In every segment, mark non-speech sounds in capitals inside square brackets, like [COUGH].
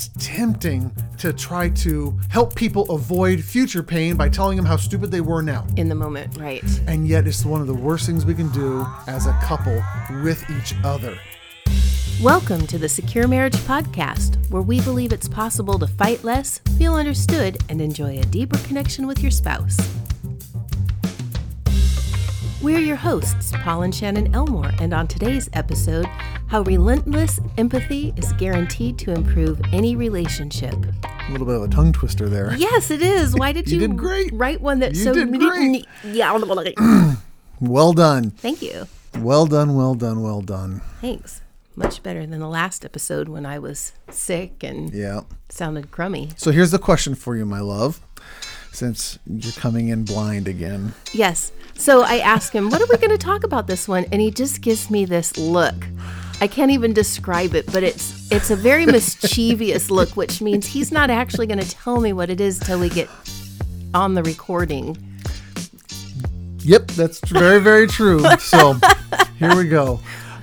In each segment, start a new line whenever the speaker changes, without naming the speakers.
it's tempting to try to help people avoid future pain by telling them how stupid they were now.
In the moment, right.
And yet, it's one of the worst things we can do as a couple with each other.
Welcome to the Secure Marriage Podcast, where we believe it's possible to fight less, feel understood, and enjoy a deeper connection with your spouse. We're your hosts, Paul and Shannon Elmore, and on today's episode, how relentless empathy is guaranteed to improve any relationship.
A little bit of a tongue twister there.
Yes, it is. Why did [LAUGHS]
You
you,
did great.
write one that's
You
so
did great.
Yeah. [CLEARS THROAT]
Well done.
Thank you.
Well done, well done, well done.
Thanks. Much better than the last episode when I was sick and
Yeah.
sounded crummy.
So here's the question for you, my love, since you're coming in blind again.
Yes. So I ask him, What are we going to talk about this one? And he just gives me this look. I can't even describe it, but it's it's a very [LAUGHS] mischievous look, which means he's not actually going to tell me what it is till we get on the recording.
Yep, that's very, very true. So here we go.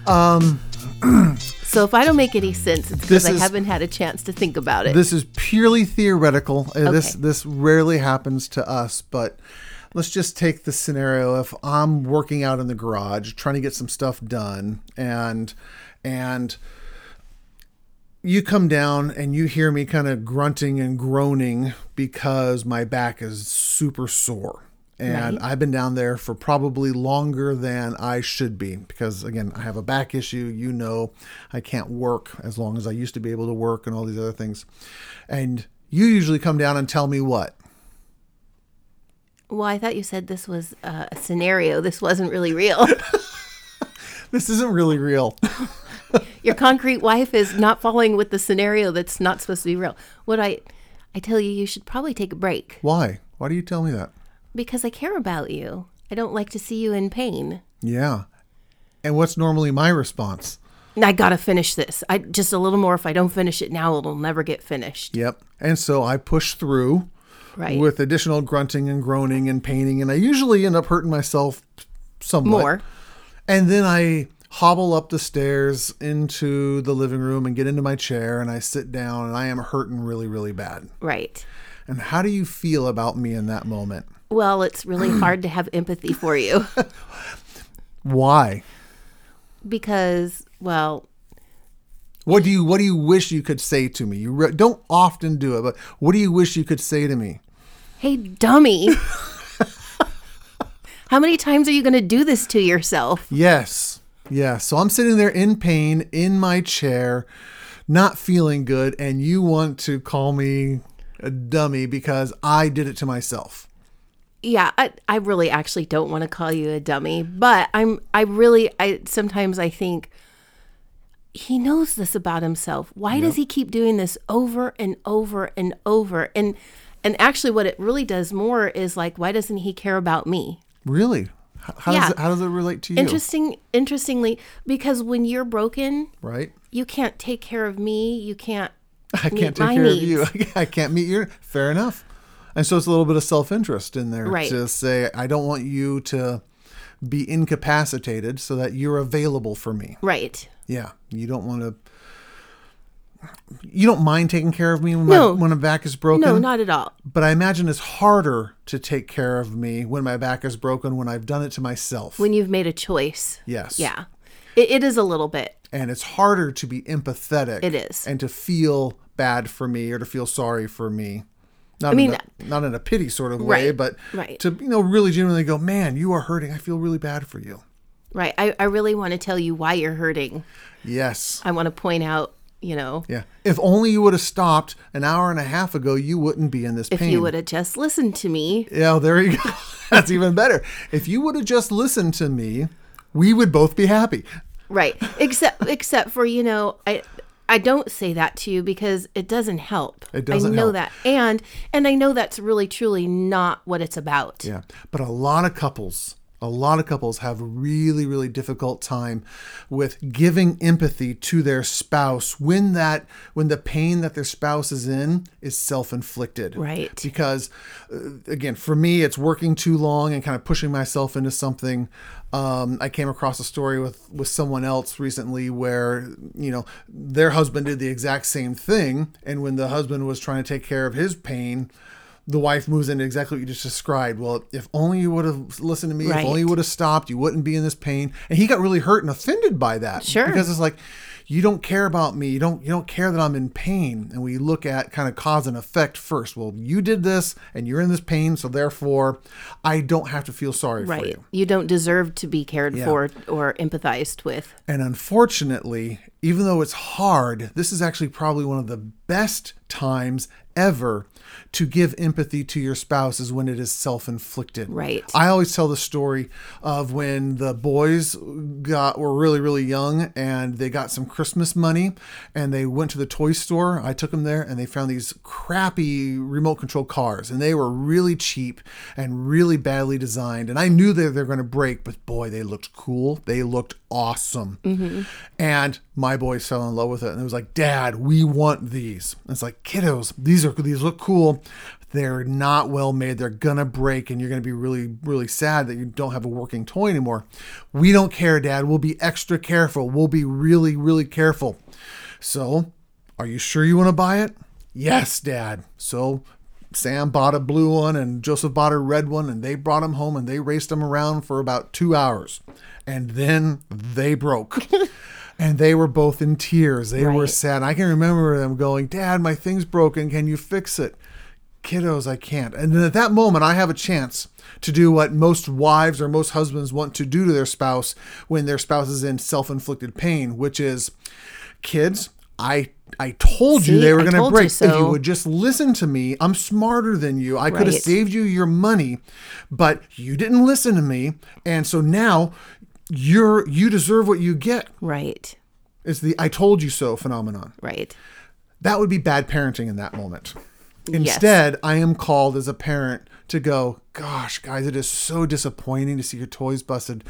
Um, [CLEARS THROAT] So if I don't make any sense, it's because I haven't had a chance to think about it.
This is purely theoretical. Uh, This this rarely happens to us, but let's just take the scenario if I'm working out in the garage trying to get some stuff done and and you come down and you hear me kind of grunting and groaning because my back is super sore. And
Right.
I've been down there for probably longer than I should be because, again, I have a back issue. You know, I can't work as long as I used to be able to work and all these other things. And you usually come down and tell me what?
well, I thought you said this was uh, a scenario. This wasn't really real. [LAUGHS]
This isn't really real. [LAUGHS]
Your concrete wife is not following with the scenario that's not supposed to be real. What I I tell you, you should probably take a break
Why? Why do you tell me that?
Because I care about you. I don't like to see you in pain.
Yeah. And what's normally my response?
I gotta finish this. I just a little more. If I don't finish it now, it'll never get finished.
Yep. And so I push through
Right.
with additional grunting and groaning and paining, and I usually end up hurting myself somewhat.
more.
And then I hobble up the stairs into the living room and get into my chair and I sit down and I am hurting really, really bad.
Right.
And how do you feel about me in that moment?
Well, it's really [CLEARS THROAT] hard to have empathy for you
Why?
because, well,
What do you What do you wish you could say to me? You re- don't often do it, but what do you wish you could say to me?
hey, dummy. [LAUGHS] How many times are you going to do this to yourself?
Yes, yes. So I'm sitting there in pain in my chair, not feeling good, and you want to call me a dummy because I did it to myself.
yeah I, I really actually don't want to call you a dummy but i'm i really i sometimes i think he knows this about himself why does he keep doing this over and over and over and and actually what it really does more is like why doesn't he care about me
Really? How,
Yeah.
does it, how does it relate to you?
interesting interestingly because when you're broken
right?
you can't take care of me you can't [LAUGHS]
I can't take care of you. [LAUGHS] I can't meet your. Fair enough. And so it's a little bit of self interest in there
Right.
to say, I don't want you to be incapacitated so that you're available for me.
right
Yeah. You don't want to. You don't mind taking care of me when,
No.
my, when my back is broken?
no not at all
But I imagine it's harder to take care of me when my back is broken when I've done it to myself.
when you've made a choice
yes.
yeah it, it is a little bit
And it's harder to be empathetic.
It is.
And to feel bad for me or to feel sorry for me. Not
mean-
in a, not in a pity sort of way,
Right,
but
right.
to you know really genuinely go, man, you are hurting. I feel really bad for you.
Right. I, I really want to tell you why you're hurting.
Yes.
I want to point out, you know,
Yeah. If only you would have stopped an hour and a half ago, you wouldn't be in this
if
pain.
If you would have just listened to me.
Yeah, there you go. [LAUGHS] That's even better. If you would have just listened to me, we would both be happy.
Right. Except except for, you know, I I don't say that to you because it doesn't help.
It doesn't
I know
help.
that. And and I know that's really truly not what it's about.
Yeah. But a lot of couples a lot of couples have really really difficult time with giving empathy to their spouse when that when the pain that their spouse is in is self-inflicted
Right.
because uh, again for me it's working too long and kind of pushing myself into something um, i came across a story with with someone else recently where you know their husband did the exact same thing and when the husband was trying to take care of his pain the wife moves into exactly what you just described. Well, if only you would have listened to me,
Right.
if only you would have stopped, you wouldn't be in this pain. And he got really hurt and offended by that.
Sure.
Because it's like, you don't care about me. You don't you don't care that I'm in pain. And we look at kind of cause and effect first. Well, you did this and you're in this pain, so therefore I don't have to feel sorry for
Right.
you.
You don't deserve to be cared
Yeah.
for or empathized with.
And unfortunately, even though it's hard, this is actually probably one of the best times ever to give empathy to your spouse is when it is self-inflicted.
Right.
I always tell the story of when the boys got were really really young and they got some Christmas money and they went to the toy store. I took them there and they found these crappy remote control cars and they were really cheap and really badly designed and I knew that they're going to break, but boy, they looked cool. They looked awesome. Mm-hmm. And my boys fell in love with it and it was like, "Dad, we want these." And it's like, "Kiddos, these are these look cool." They're not well made. They're gonna break, and you're gonna be really, really sad that you don't have a working toy anymore. We don't care, Dad. We'll be extra careful. We'll be really, really careful. So, are you sure you want to buy it? Yes, Dad. So, Sam bought a blue one, and Joseph bought a red one, and they brought them home, and they raced them around for about two hours, and then they broke. [LAUGHS] And they were both in tears. They were sad. I can remember them going, Dad, my thing's broken. Can you fix it? kiddos, I can't. And then at that moment, I have a chance to do what most wives or most husbands want to do to their spouse when their spouse is in self inflicted pain, which is, kids, I. I told you they were going to
told you
break. If you would just listen to me, I'm smarter than you. I could have saved you your money, but you didn't listen to me, and so now you're you deserve what you get.
Right.
It's the "I told you so" phenomenon
Right.
that would be bad parenting in that moment. Instead, I am called as a parent to go, gosh, guys, it is so disappointing to see your toys busted.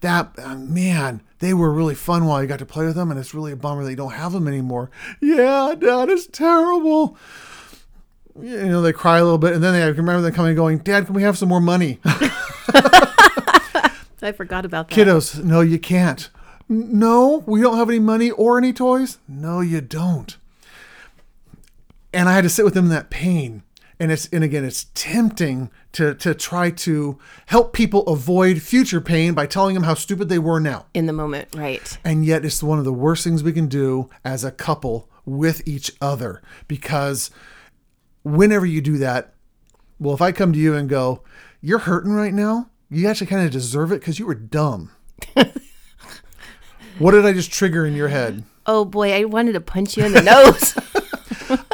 That, uh, man, they were really fun while you got to play with them, and it's really a bummer that you don't have them anymore. Yeah, Dad, it's terrible. You know, they cry a little bit, and then they, I remember them coming and going, Dad, can we have some more money? [LAUGHS]
I forgot about that.
Kiddos, no, you can't. No, we don't have any money or any toys. No, you don't. And I had to sit with them in that pain. And it's and again, it's tempting to to try to help people avoid future pain by telling them how stupid they were now.
In the moment. Right.
And yet, it's one of the worst things we can do as a couple with each other because whenever you do that, well, if I come to you and go, "You're hurting right now," you actually kind of deserve it because you were dumb. [LAUGHS] what did I just trigger in your head?
Oh boy, I wanted to punch you in the nose. [LAUGHS]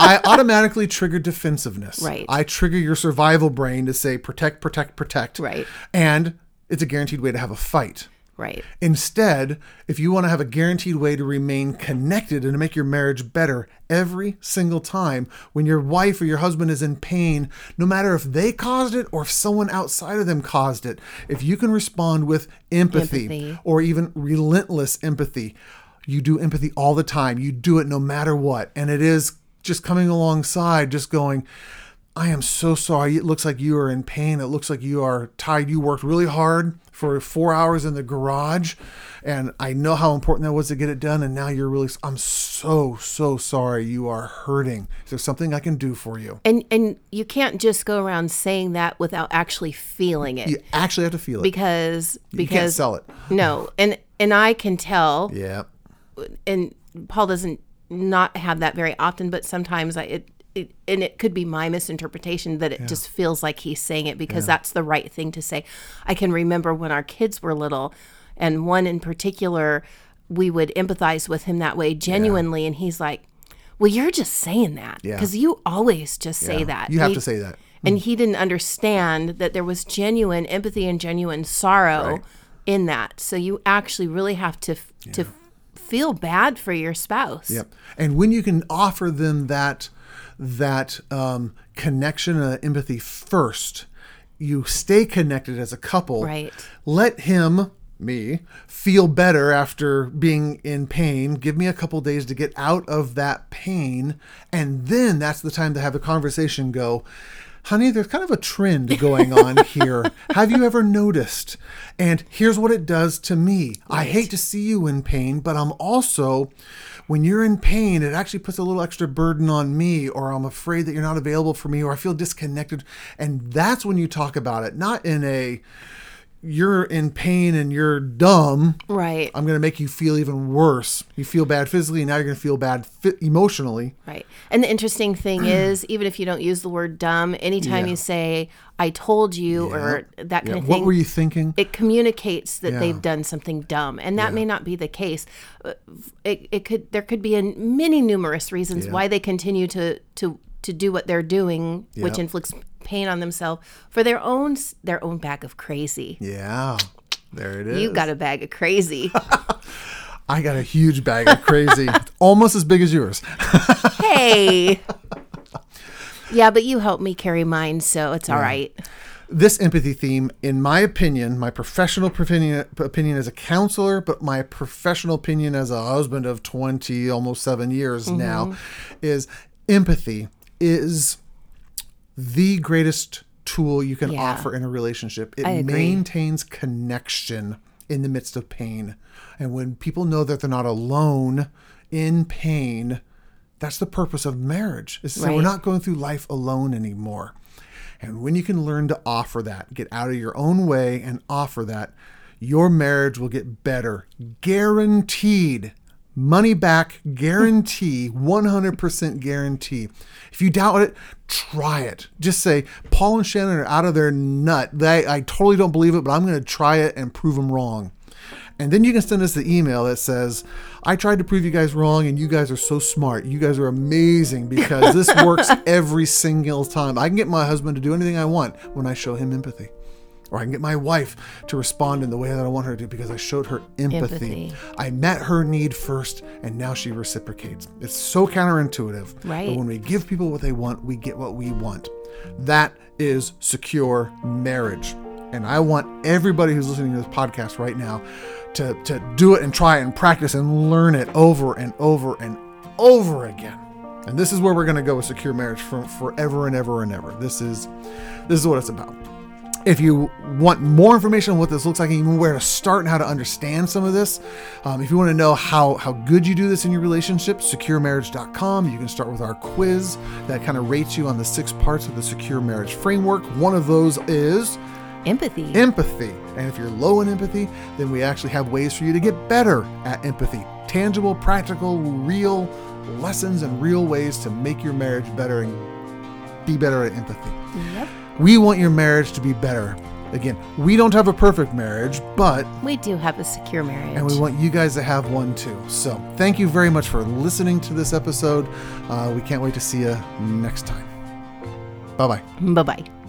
I automatically trigger defensiveness.
Right.
I trigger your survival brain to say protect, protect, protect.
Right.
And it's a guaranteed way to have a fight.
right.
Instead, if you want to have a guaranteed way to remain connected and to make your marriage better every single time when your wife or your husband is in pain, no matter if they caused it or if someone outside of them caused it, if you can respond with empathy,
Empathy.
or even relentless empathy, you do empathy all the time. You do it no matter what. And it is just coming alongside, just going, I am so sorry. It looks like you are in pain. It looks like you are tired. You worked really hard for four hours in the garage, and I know how important that was to get it done. And now you're really, I'm so, so sorry. You are hurting. Is there something I can do for you?
And and you can't just go around saying that without actually feeling it.
You actually have to feel it.
because
you can't
because
sell it.
no. And and I can tell
Yeah.
and Paul doesn't not have that very often, but sometimes I it, it and it could be my misinterpretation that it just feels like he's saying it because that's the right thing to say. I can remember when our kids were little, and one in particular, we would empathize with him that way genuinely, and he's like, "Well, you're just saying that
Yeah.
because you always just say that.
You have
He-
to say that.
and hmm. he didn't understand that there was genuine empathy and genuine sorrow
Right.
in that. So you actually really have to f to feel bad for your spouse.
Yep. And when you can offer them that that um, connection and empathy first, you stay connected as a couple.
Right.
Let him, me, feel better after being in pain. Give me a couple days to get out of that pain. And then that's the time to have a conversation go, honey, there's kind of a trend going on [LAUGHS] here. Have you ever noticed? And here's what it does to me. I hate to see you in pain, but I'm also, when you're in pain, it actually puts a little extra burden on me, or I'm afraid that you're not available for me, or I feel disconnected. And that's when you talk about it, not in a, you're in pain and you're dumb.
Right.
I'm going to make you feel even worse. You feel bad physically, now you're going to feel bad fi- emotionally.
Right. And the interesting thing [CLEARS THROAT] is, even if you don't use the word dumb, anytime
Yeah.
you say, I told you, or that kind
Yeah.
of thing.
What were you thinking?
it communicates that
Yeah.
they've done something dumb. And that may not be the case. Uh, It, it could, there could be a, many numerous reasons
Yeah.
why they continue to, to, to do what they're doing, which inflicts pain on themselves for their own, their own bag of crazy.
yeah. There it is.
You got a bag of crazy. [LAUGHS]
I got a huge bag of crazy, [LAUGHS] almost as big as yours. [LAUGHS]
hey. Yeah, but you helped me carry mine, so it's all right.
This empathy theme, in my opinion, my professional opinion, opinion as a counselor, but my professional opinion as a husband of 20, almost seven years
Mm-hmm.
now, is empathy is the greatest tool you can
Yeah.
offer in a relationship. It maintains connection in the midst of pain. And when people know that they're not alone in pain, that's the purpose of marriage. Is say we're not going through life alone anymore. And when you can learn to offer that, get out of your own way and offer that, your marriage will get better. Guaranteed. Money back guarantee, 100% guarantee. If you doubt it, try it. Just say, Paul and Shannon are out of their nut. They, I totally don't believe it, but I'm going to try it and prove them wrong. And then you can send us the email that says, I tried to prove you guys wrong and you guys are so smart. You guys are amazing because this works [LAUGHS] every single time. I can get my husband to do anything I want when I show him empathy. Or I can get my wife to respond in the way that I want her to because I showed her empathy.
Empathy.
I met her need first and now she reciprocates. It's so counterintuitive.
Right.
But when we give people what they want, we get what we want. That is secure marriage. And I want everybody who's listening to this podcast right now to, to do it and try it and practice and learn it over and over and over again. And this is where we're going to go with secure marriage for forever and ever and ever. This is this is what it's about. If you want more information on what this looks like and even where to start and how to understand some of this, um, if you want to know how, how good you do this in your relationship, securemarriage.com. You can start with our quiz that kind of rates you on the six parts of the secure marriage framework. One of those is
Empathy.
empathy. And if you're low in empathy, then we actually have ways for you to get better at empathy. Tangible, practical, real lessons and real ways to make your marriage better and be better at empathy.
Yep.
We want your marriage to be better. Again, we don't have a perfect marriage, but
We do have a secure marriage.
and we want you guys to have one too. So, thank you very much for listening to this episode. Uh, we can't wait to see you next time. Bye bye.
bye bye.